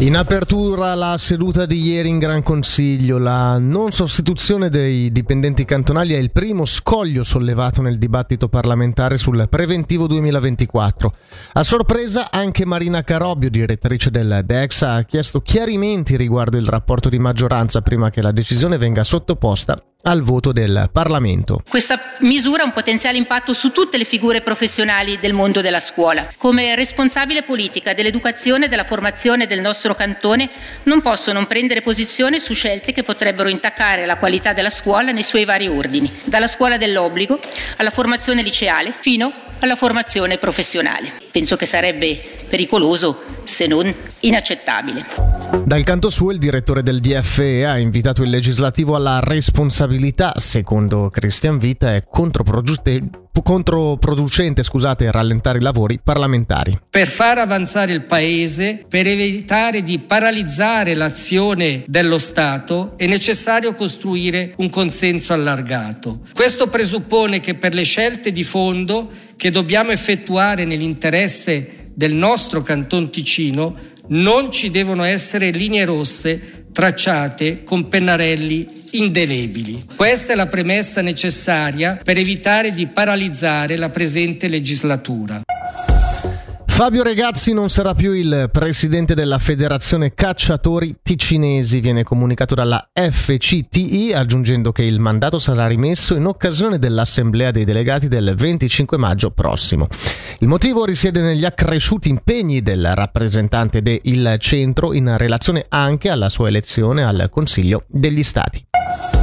In apertura la seduta di ieri in Gran Consiglio, la non sostituzione dei dipendenti cantonali è il primo scoglio sollevato nel dibattito parlamentare sul preventivo 2024. A sorpresa anche Marina Carobbio, direttrice del DEX, ha chiesto chiarimenti riguardo il rapporto di maggioranza prima che la decisione venga sottoposta al voto del Parlamento. Questa misura ha un potenziale impatto su tutte le figure professionali del mondo della scuola. Come responsabile politica dell'educazione e della formazione del nostro cantone non posso non prendere posizione su scelte che potrebbero intaccare la qualità della scuola nei suoi vari ordini, dalla scuola dell'obbligo alla formazione liceale fino alla formazione professionale. Penso che sarebbe pericoloso se non inaccettabile. Dal canto suo il direttore del DFE ha invitato il legislativo alla responsabilità, secondo Christian Vita è controproducente scusate, rallentare i lavori parlamentari. Per far avanzare il Paese, per evitare di paralizzare l'azione dello Stato, è necessario costruire un consenso allargato. Questo presuppone che per le scelte di fondo che dobbiamo effettuare nell'interesse del nostro Canton Ticino non ci devono essere linee rosse tracciate con pennarelli indelebili. Questa è la premessa necessaria per evitare di paralizzare la presente legislatura. Fabio Regazzi non sarà più il presidente della Federazione Cacciatori Ticinesi, viene comunicato dalla FCTI, aggiungendo che il mandato sarà rimesso in occasione dell'Assemblea dei delegati del 25 maggio prossimo. Il motivo risiede negli accresciuti impegni del rappresentante del centro in relazione anche alla sua elezione al Consiglio degli Stati.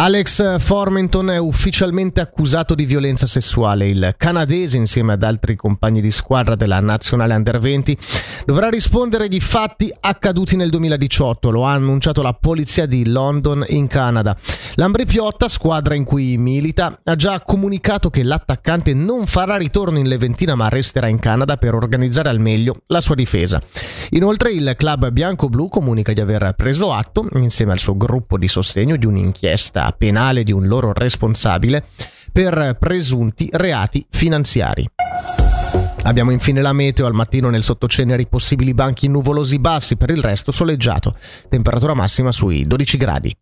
Alex Formenton è ufficialmente accusato di violenza sessuale. Il canadese, insieme ad altri compagni di squadra della nazionale Under 20, dovrà rispondere di fatti accaduti nel 2018. Lo ha annunciato la polizia di London in Canada. L'Ambri Piotta, squadra in cui milita, ha già comunicato che l'attaccante non farà ritorno in Leventina ma resterà in Canada per organizzare al meglio la sua difesa. Inoltre il club bianco-blu comunica di aver preso atto, insieme al suo gruppo di sostegno, di un'inchiesta penale di un loro responsabile per presunti reati finanziari. Abbiamo infine la meteo al mattino nel sottoceneri possibili banchi nuvolosi bassi, per il resto soleggiato, temperatura massima sui 12 gradi.